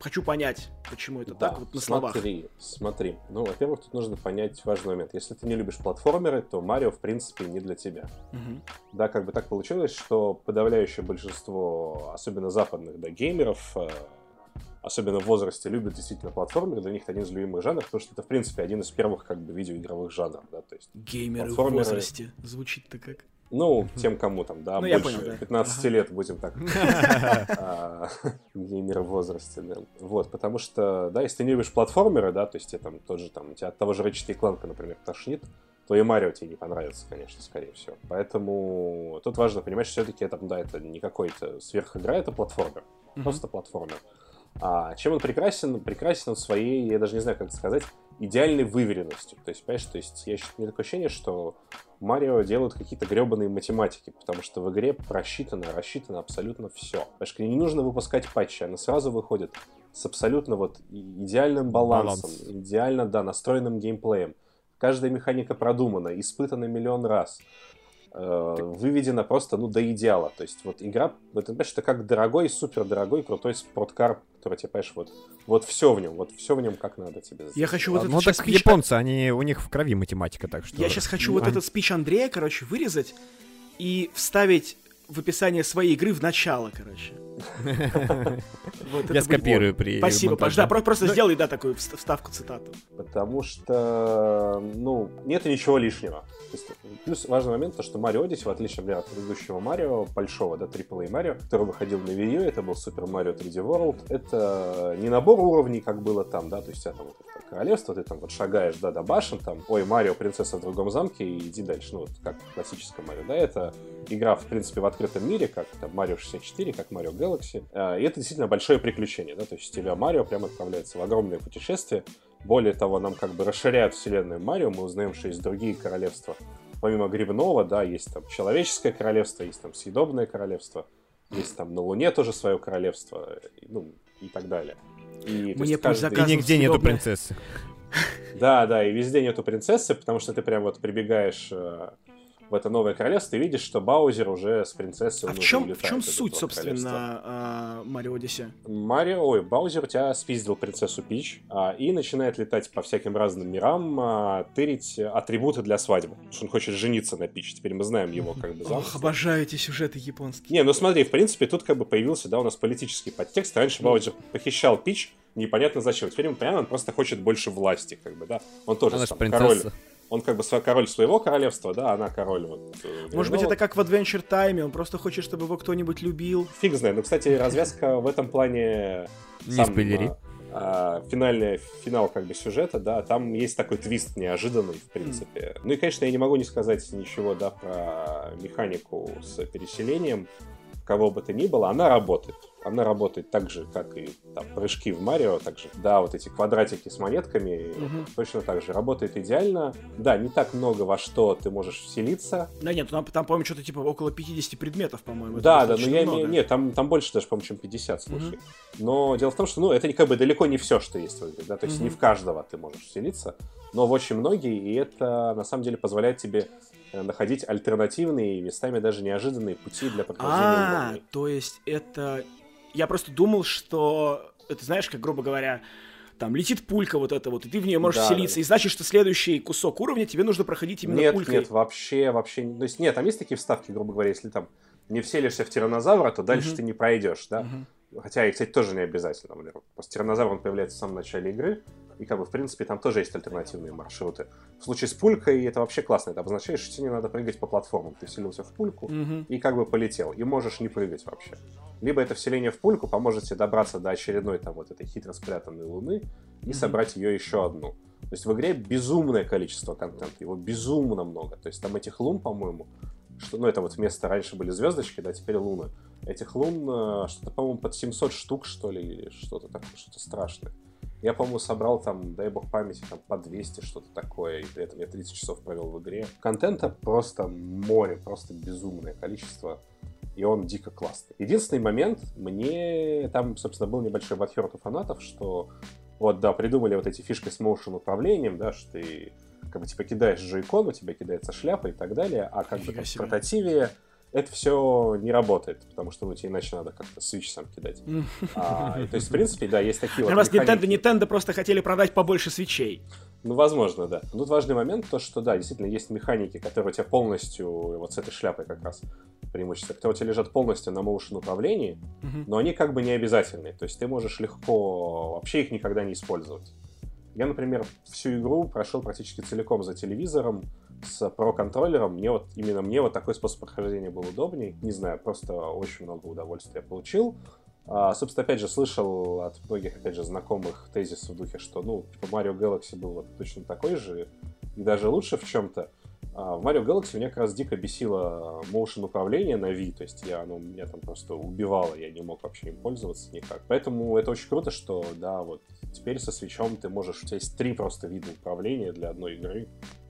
хочу понять, почему это Да, так вот на словах. смотри, смотри. Ну, во-первых, тут нужно понять важный момент. Если ты не любишь платформеры, то Марио, в принципе, не для тебя. Мгм. Да, как бы так получилось, что подавляющее большинство, особенно западных, да, геймеров, э, особенно в возрасте, любят действительно платформеры. Для них это один из любимых жанров, потому что это, в принципе, один из первых, как бы, видеоигровых жанров, да, то есть Геймеры в Платформеры. возрасте. Звучит-то как. Ну, тем, кому там, да, Ну, больше понял, да. 15 Ага. лет, будем так, геймеры в возрасте, да. Вот, потому что, да, если ты не любишь платформеры, да, то есть тебе там тот же, там, тебя от того же Ratchet Clank, например, тошнит, то и Марио тебе не понравится, конечно, скорее всего. Поэтому тут важно понимать, что все-таки это, да, это не какой-то сверхигра, это платформер. Просто платформер. А чем он прекрасен? Прекрасен он своей, я даже не знаю, как это сказать, идеальной выверенностью. То есть, понимаешь, то есть я у меня такое ощущение, что Марио делают какие-то гребаные математики, потому что в игре просчитано, рассчитано абсолютно все. Ней не нужно выпускать патчи, она сразу выходит с абсолютно вот идеальным балансом, Баланс. идеально, да, настроенным геймплеем. Каждая механика продумана, испытана миллион раз. Э, Выведена просто, ну, до идеала. То есть вот игра, вот, ты понимаешь, это как дорогой, супер дорогой, крутой спорткар, который, тебе, понимаешь, вот, вот все в нем, вот все в нем как надо тебе. Я хочу вот Ну этот так сейчас спич... японцы, они, у них в крови математика, так что... Я сейчас хочу вот Они- этот спич Андрея, короче, вырезать и вставить в описание своей игры в начало, короче. Я скопирую при Спасибо. Да, про- просто Ну, сделай, да, такую вст- вставку цитату. Потому что, ну, нет ничего лишнего. Плюс важный момент, то, что Марио Odyssey, в отличие от предыдущего Марио, большого, да, AAA Марио, который выходил на Wii U, это был Super Mario 3D World, это не набор уровней, как было там, да, то есть это там вот королевство, ты там вот шагаешь, да, до башен, там, ой, Марио, принцесса в другом замке, и иди дальше, ну, вот как в классическом Марио, да, это игра, в принципе, в открытом мире, как там Марио 64, как Марио Galaxy, и это действительно большое приключение, да, то есть тебя Марио прямо отправляется в огромное путешествие, более того, нам как бы расширяют вселенную Марио, мы узнаем, что есть другие королевства. Помимо Грибного, да, есть там человеческое королевство, есть там съедобное королевство, есть там на Луне тоже свое королевство, ну, и так далее. И, Мне есть, каждый... И нигде нету принцессы. Да, да, и везде нету принцессы, потому что ты прям вот прибегаешь э, в это новое королевство, ты видишь, что Баузер уже с принцессой а в чем, в чем суть, собственно, Марио Одиссе? Марио, ой, Баузер у тебя спиздил принцессу Пич а, и начинает летать по всяким разным мирам, а, тырить атрибуты для свадьбы. Потому что он хочет жениться на Пич. Теперь мы знаем его как бы замысел. Ох, обожаю эти сюжеты японские. Не, ну смотри, в принципе, тут как бы появился, да, у нас политический подтекст. Раньше Баузер похищал Пич, непонятно зачем. Теперь, понятно, он просто хочет больше власти, как бы, да. Он тоже Она там, король он как бы король своего королевства, да, она король вот. Э, Может быть, это как в Adventure Time, он просто хочет, чтобы его кто-нибудь любил. Фиг знает. Ну, кстати, развязка в этом плане... Не спойлери. А, финальный финал как бы сюжета, да, там есть такой твист неожиданный, в принципе. Mm. Ну и, конечно, я не могу не сказать ничего, да, про механику с переселением кого бы то ни было, она работает. Она работает так же, как и там, прыжки в Марио, так же, да, вот эти квадратики с монетками, угу. точно так же. Работает идеально. Да, не так много во что ты можешь вселиться. Да нет, там, там по-моему, что-то типа около 50 предметов, по-моему. Да, да, но я имею... Нет, там, там больше даже, по-моему, чем 50, слушай. Угу. Но дело в том, что, ну, это как бы далеко не все, что есть в игре, да, то есть угу. не в каждого ты можешь вселиться, но в очень многие, и это, на самом деле, позволяет тебе Э, находить альтернативные, местами даже неожиданные пути для прохождения А, то есть это... Я просто думал, что... Это знаешь, как, грубо говоря, там летит пулька вот эта вот, и ты в нее можешь да, вселиться, да. и значит, что следующий кусок уровня тебе нужно проходить именно нет, пулькой. Нет, вообще, вообще, то есть нет, там есть такие вставки, грубо говоря, если там не вселишься в тиранозавра, то дальше uh-huh. ты не пройдешь, да. Uh-huh. Хотя, и, кстати, тоже не обязательно. Просто тиранозавр, он появляется в самом начале игры, и как бы, в принципе, там тоже есть альтернативные маршруты. В случае с пулькой это вообще классно. Это обозначает, что тебе не надо прыгать по платформам. Ты вселился в пульку угу. и как бы полетел. И можешь не прыгать вообще. Либо это вселение в пульку поможет тебе добраться до очередной там вот этой хитро спрятанной луны и угу. собрать ее еще одну. То есть в игре безумное количество контента, его безумно много. То есть там этих лун, по-моему, что, ну, это вот вместо раньше были звездочки, да, теперь луны. Этих лун э, что-то, по-моему, под 700 штук, что ли, или что-то такое, что-то страшное. Я, по-моему, собрал там, дай бог памяти, там по 200, что-то такое, и при этом я 30 часов провел в игре. Контента просто море, просто безумное количество, и он дико классный. Единственный момент, мне там, собственно, был небольшой бадхерт у фанатов, что вот, да, придумали вот эти фишки с motion управлением, да, что ты как бы типа кидаешь джойкон, у тебя кидается шляпа и так далее, а как бы там, в портативе это все не работает, потому что ну, тебе иначе надо как-то свич сам кидать. а, то есть, в принципе, да, есть такие вот Раз Nintendo, Nintendo просто хотели продать побольше свечей. Ну, возможно, да. Тут важный момент, то, что, да, действительно, есть механики, которые у тебя полностью, вот с этой шляпой как раз преимущество, которые у тебя лежат полностью на motion управлении, но они как бы не обязательные. То есть ты можешь легко вообще их никогда не использовать. Я, например, всю игру прошел практически целиком за телевизором, с Pro контроллером. Мне вот, именно мне вот такой способ прохождения был удобней. Не знаю, просто очень много удовольствия получил. А, собственно, опять же, слышал от многих, опять же, знакомых тезис в духе, что, ну, типа, Mario Galaxy был вот точно такой же, и даже лучше в чем-то. А в Mario Galaxy меня как раз дико бесило motion управление на Wii, то есть я, оно меня там просто убивало, я не мог вообще им пользоваться никак. Поэтому это очень круто, что, да, вот теперь со Switch ом ты можешь, у тебя есть три просто вида управления для одной игры,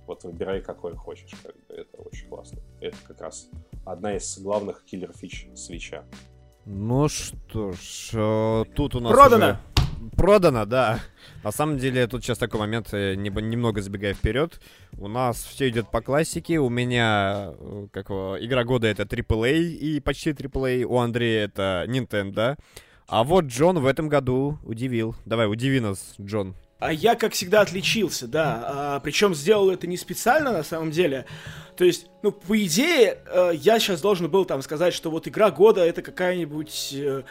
вот выбирай, какой хочешь. Как бы. Это очень классно. Это как раз одна из главных killer-фич Switch а. Ну что ж, э, тут у нас Продано! Уже... Продано, да. На самом деле, тут сейчас такой момент, э, немного забегая вперед. У нас все идет по классике. У меня, э, как игра года это AAA и почти AAA. У Андрея это Nintendo. А вот Джон в этом году удивил. Давай, удиви нас, Джон. А я, как всегда, отличился, да. А, причем сделал это не специально, на самом деле. То есть, ну, по идее, э, я сейчас должен был там сказать, что вот игра года это какая-нибудь... Э,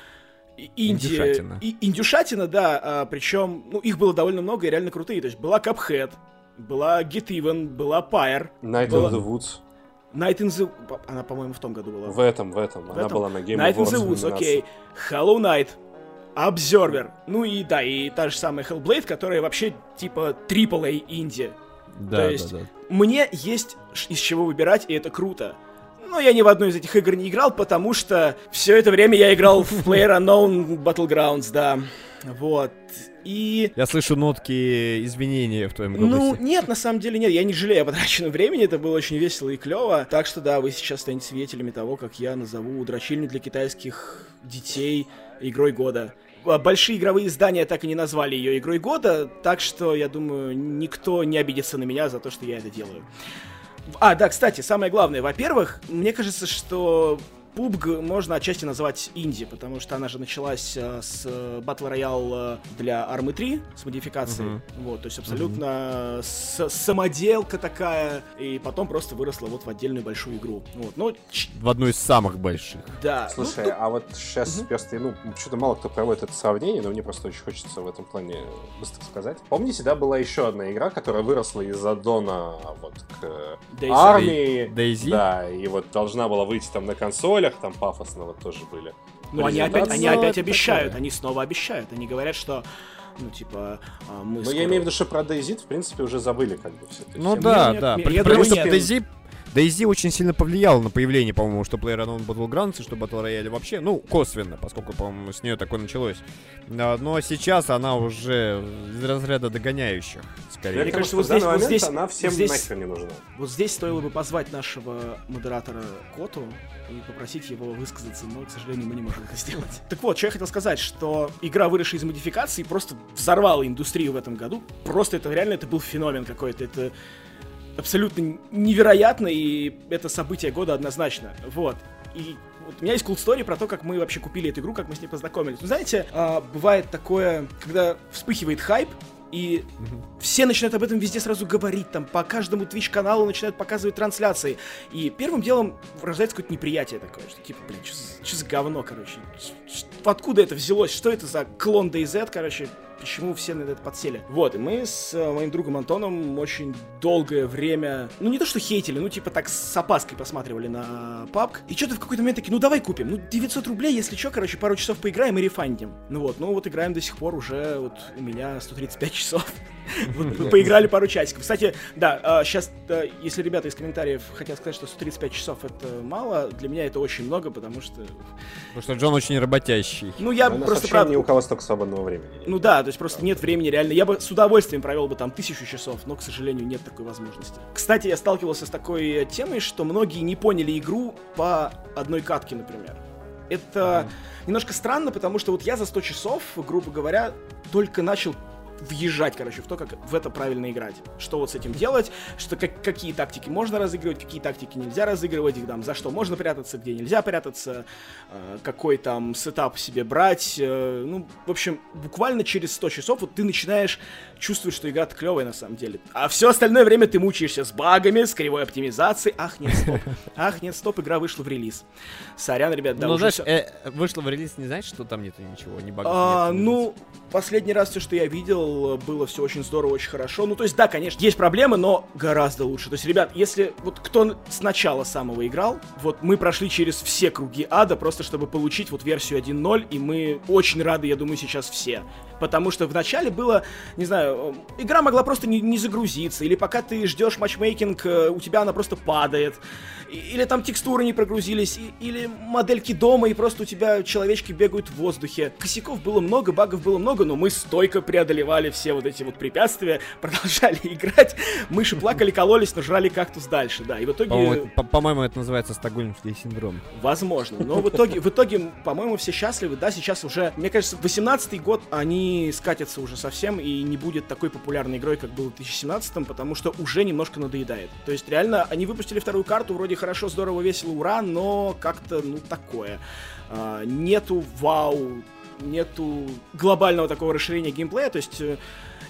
инди... Индюшатина. И, индюшатина, да, а, причем, ну, их было довольно много и реально крутые. То есть была Cuphead, была Get Even, была Pyre. Night была... in the Woods. Night in the... Она, по-моему, в том году была. В этом, в этом. В Она этом? была на Game Night Awards. in the Woods, окей. Okay. Hollow Knight. Observer. Ну и да, и та же самая Hellblade, которая вообще типа AAA инди. Да, То есть да, да. мне есть из чего выбирать, и это круто. Но я ни в одну из этих игр не играл, потому что все это время я играл в PlayerUnknown Battlegrounds, да. Вот. И... Я слышу нотки извинения в твоем голосе. Ну, нет, на самом деле нет. Я не жалею о потраченном времени. Это было очень весело и клево. Так что да, вы сейчас станете свидетелями того, как я назову дрочильню для китайских детей игрой года. А, большие игровые издания так и не назвали ее игрой года, так что, я думаю, никто не обидится на меня за то, что я это делаю. А, да, кстати, самое главное. Во-первых, мне кажется, что PUBG можно отчасти называть инди, потому что она же началась э, с Battle Royale э, для Army 3 с модификацией. Uh-huh. Вот, то есть абсолютно uh-huh. с- самоделка такая, и потом просто выросла вот в отдельную большую игру. Вот, но... В одну из самых больших. Да. Слушай, ну, а вот сейчас uh-huh. просто, ну, что-то мало кто проводит это сравнение, но мне просто очень хочется в этом плане быстро сказать. Помните, да, была еще одна игра, которая выросла из аддона вот к Daisy. армии. Daisy? Да, и вот должна была выйти там на консолях, трейлерах там пафосно вот тоже были. Ну, они опять, они опять обещают, такое. они снова обещают. Они говорят, что ну, типа, а, мы Но скоро... я имею в виду, что про DayZ, в принципе, уже забыли как бы все. Ну да, да. Потому что DayZ DayZ очень сильно повлиял на появление, по-моему, что PlayerUnknown Battlegrounds и что Battle Royale вообще, ну, косвенно, поскольку, по-моему, с нее такое началось. Но сейчас она уже из разряда догоняющих, скорее. Мне кажется, вот здесь, вот здесь она всем здесь, нахер не нужна. Вот здесь стоило бы позвать нашего модератора Коту и попросить его высказаться, но, к сожалению, мы не можем это сделать. Так вот, что я хотел сказать, что игра, выросшая из модификации, просто взорвала индустрию в этом году. Просто это реально, это был феномен какой-то. Это абсолютно невероятно, и это событие года однозначно. Вот. И вот у меня есть cool story про то, как мы вообще купили эту игру, как мы с ней познакомились. Ну, знаете, а, бывает такое, когда вспыхивает хайп, и угу. все начинают об этом везде сразу говорить, там, по каждому Twitch-каналу начинают показывать трансляции. И первым делом рождается какое-то неприятие такое, что типа, блин, что за говно, короче. Откуда это взялось? Что это за клон DayZ, короче? Почему все на это подсели. Вот, и мы с э, моим другом Антоном очень долгое время, ну не то что хейтили, ну типа так с опаской посматривали на PUBG. И что-то в какой-то момент такие, ну давай купим, ну 900 рублей, если что, короче, пару часов поиграем и рефандим. Ну вот, ну вот играем до сих пор уже, вот у меня 135 часов. Вот, поиграли пару часиков. Кстати, да, сейчас, а, если ребята из комментариев хотят сказать, что 135 часов это мало, для меня это очень много, потому что... Потому что Джон очень работящий. Ну, я Но просто... Правда... ни у кого столько свободного времени. Ну да, то есть просто нет времени реально. Я бы с удовольствием провел бы там тысячу часов, но, к сожалению, нет такой возможности. Кстати, я сталкивался с такой темой, что многие не поняли игру по одной катке, например. Это mm-hmm. немножко странно, потому что вот я за 100 часов, грубо говоря, только начал въезжать, короче, в то, как в это правильно играть. Что вот с этим делать, что как, какие тактики можно разыгрывать, какие тактики нельзя разыгрывать, их там, за что можно прятаться, где нельзя прятаться, э, какой там сетап себе брать. Э, ну, в общем, буквально через 100 часов вот ты начинаешь чувствовать, что игра клевая на самом деле. А все остальное время ты мучаешься с багами, с кривой оптимизацией. Ах, нет, стоп. Ах, нет, стоп, игра вышла в релиз. Сорян, ребят, да, Ну, знаешь, э, вышла в релиз, не значит, что там нету ничего, не багов а, нет, Ну, последний раз все, что я видел, было все очень здорово, очень хорошо. Ну, то есть, да, конечно, есть проблемы, но гораздо лучше. То есть, ребят, если вот кто сначала самого играл, вот мы прошли через все круги ада, просто чтобы получить вот версию 1.0, и мы очень рады, я думаю, сейчас все. Потому что вначале было, не знаю, игра могла просто не, не загрузиться, или пока ты ждешь матчмейкинг, э, у тебя она просто падает, или там текстуры не прогрузились, или модельки дома, и просто у тебя человечки бегают в воздухе. Косяков было много, багов было много, но мы стойко преодолевали все вот эти вот препятствия, продолжали играть, мыши плакали, кололись, но жрали кактус дальше, да, и в итоге... По-моему, это, по-моему, это называется стокгольмский синдром. Возможно, но в итоге, в итоге, по-моему, все счастливы, да, сейчас уже, мне кажется, 18-й год, они скатятся уже совсем, и не будет такой популярной игрой, как был в 2017-м, потому что уже немножко надоедает. То есть, реально, они выпустили вторую карту, вроде хорошо, здорово, весело, ура, но как-то, ну, такое. А, нету вау, нету глобального такого расширения геймплея, то есть э,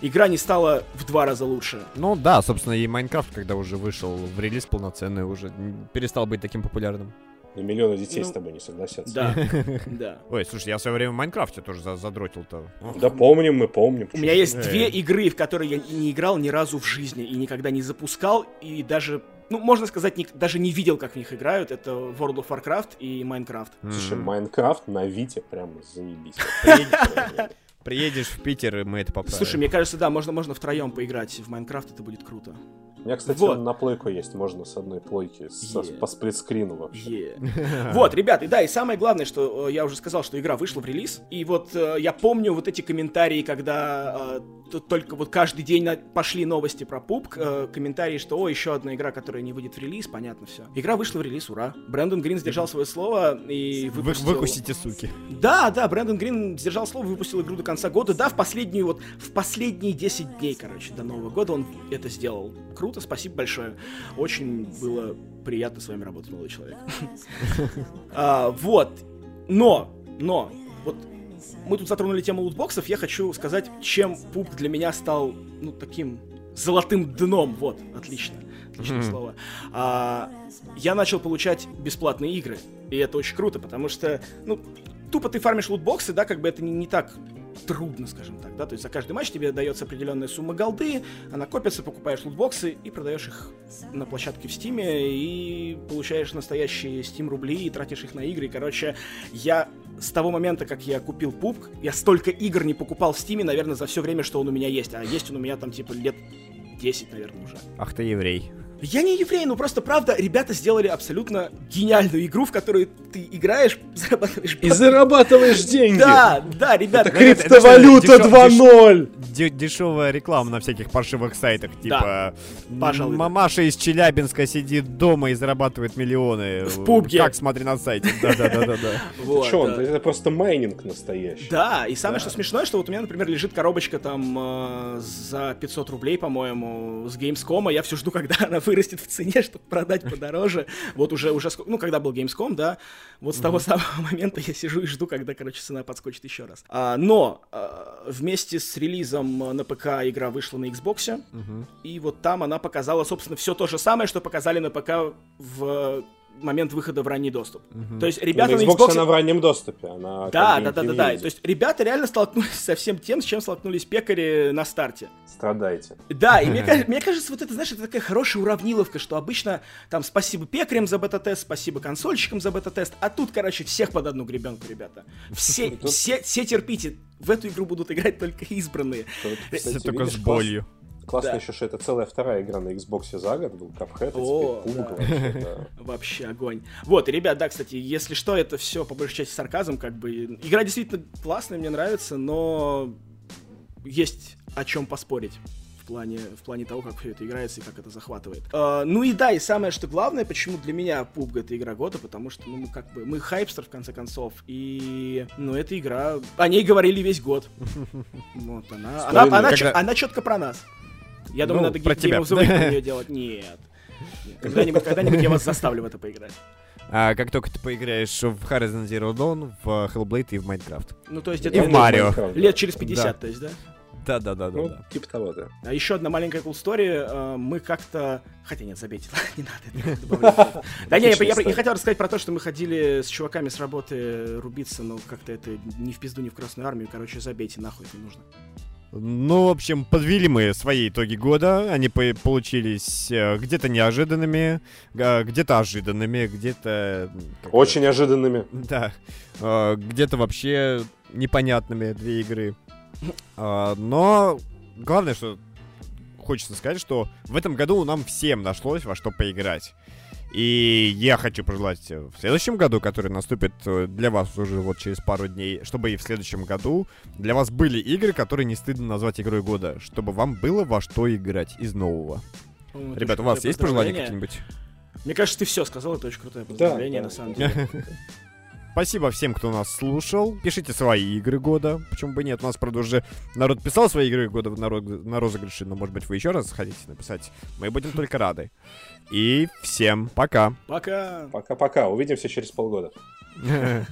игра не стала в два раза лучше. Ну да, собственно, и Майнкрафт, когда уже вышел в релиз полноценный, уже перестал быть таким популярным. И миллионы детей Ну, с тобой не согласятся. Да, да. Ой, слушай, я в свое время в Майнкрафте тоже за- задротил-то. Да помним, мы помним. У меня есть две игры, в которые я не играл ни разу в жизни и никогда не запускал, и даже, ну, можно сказать, ни- даже не видел, как в них играют. Это World of Warcraft и Minecraft. Слушай. Майнкрафт на Вите прямо заебись. Приедешь в Питер, и мы это поправим. Слушай, мне кажется, да, можно, можно втроем поиграть в Майнкрафт, это будет круто. У меня, кстати, Вот. он на плойку есть, можно с одной плойки, со- Е. по сплитскрину вообще. Е. Вот, ребят, и да, и самое главное, что э, я уже сказал, что игра вышла в релиз, и вот э, я помню вот эти комментарии, когда э, только вот каждый день на- пошли новости про пуб, э, комментарии, что, о, еще одна игра, которая не выйдет в релиз, понятно все. Игра вышла в релиз, ура. Брэндон Грин сдержал свое слово и Вы- выпустил... Выкусите, суки. Да, да, Брэндон Грин сдержал слово, выпустил игру до конца года. Да, в последнюю вот, в последние 10 дней, короче, до Нового года он это сделал. Круто, спасибо большое. Очень было приятно с вами работать, молодой человек. А, Вот. Но, но, вот мы тут затронули тему лутбоксов, я хочу сказать, чем пуп для меня стал, ну, таким золотым дном. Вот, отлично. Отличное слово. А, я начал получать бесплатные игры. И это очень круто, потому что, ну, тупо ты фармишь лутбоксы, да, как бы это не, не так трудно, скажем так, да, то есть за каждый матч тебе дается определенная сумма голды, она копится, покупаешь лутбоксы и продаешь их на площадке в Стиме и получаешь настоящие Steam рубли и тратишь их на игры. И, короче, я с того момента, как я купил пуб, я столько игр не покупал в Стиме, наверное, за все время, что он у меня есть. А есть он у меня там типа лет 10, наверное, уже. Ах ты еврей. Я не еврей, ну просто правда, ребята сделали абсолютно гениальную игру, в которую ты играешь, зарабатываешь И зарабатываешь деньги! Да, да, ребята. Это Ну, это- криптовалюта что, дешё- 2.0! Де- дешевая реклама на всяких паршивых сайтах, типа пожалуй. Мамаша из Челябинска сидит дома и зарабатывает миллионы. В PUBG е. Как смотри на сайте. Да-да-да-да. Чё. Это просто майнинг настоящий. Да, и самое что смешное, что вот у меня, например, лежит коробочка там э, за 500 рублей, по-моему, с Gamescom, а я все жду, когда она вырастет в цене, чтобы продать подороже. Вот уже, уже, ну, когда был Gamescom, да, вот с того самого момента я сижу и жду, когда, короче, цена подскочит еще раз. А, но а, вместе с релизом на ПК игра вышла на Xbox, и вот там она показала, собственно, все то же самое, что показали на ПК в момент выхода в ранний доступ. То есть ребята на на Xbox она в раннем доступе. Она Да, да, да, да, да. То есть ребята реально столкнулись со всем тем, с чем столкнулись пекари на старте. Страдайте. Да, и мне, ка- мне кажется, вот это, знаешь, это такая хорошая уравниловка, что обычно там спасибо пекарям за бета-тест, спасибо консольщикам за бета-тест, а тут, короче, всех под одну гребенку, ребята. Все, все, все терпите, в эту игру будут играть только избранные. Все только с болью. Классно Да. еще, что это целая вторая игра на Xbox за год был, Cuphead, и О, теперь да. Вообще, да. Вообще огонь. Вот, и, ребят, да, кстати, если что, это все по большей части сарказм, как бы. Игра действительно классная, мне нравится, но есть о чем поспорить. В плане, в плане того, как все это играется и как это захватывает. А, ну и да, и самое, что главное, почему для меня PUBG это игра года, потому что, ну, мы как бы, мы хайпстер, в конце концов, и, ну, эта игра, о ней говорили весь год. Вот, она, она, она, чё- она четко про нас. Я думаю, Ну, надо про тебя. про нее делать. Нет. Когда-нибудь, когда-нибудь я вас заставлю в это поиграть. А как только ты поиграешь в Horizon Zero Dawn, в Hellblade и в Minecraft. Ну, то есть И это в Марио. Да. лет через 50, Да. то есть, да? Да-да-да-да. Ну, типа того, да. А еще одна маленькая cool story. э, Мы как-то... Хотя нет, забейте, не надо. Да не, я- хотел рассказать про то, что мы ходили с чуваками с работы рубиться, но как-то это ни в пизду, ни в Красную Армию. Короче, забейте, нахуй это не нужно. Ну, в общем, подвели мы свои итоги года. Они по- получились э, где-то неожиданными, га- где-то ожиданными, где-то... Очень ожиданными. Да. Э, Где-то вообще непонятными две игры. А, Но главное, что хочется сказать, что в этом году нам всем нашлось во что поиграть. И я хочу пожелать э, в следующем году, который наступит э, для вас уже вот через пару дней, чтобы и в следующем году для вас были игры, которые не стыдно назвать игрой года, чтобы вам было во что играть из нового. Это Ребята, у вас есть пожелания какие-нибудь? Мне кажется, ты все сказал, это очень крутое поздравление, да. на самом деле. Спасибо всем, кто нас слушал. Пишите свои игры года. Почему бы нет? У нас, правда, уже народ писал свои игры года на, ро- на розыгрыши, но, может быть, вы еще раз хотите написать. Мы будем только рады. И всем пока. Пока! Пока-пока. Увидимся через полгода.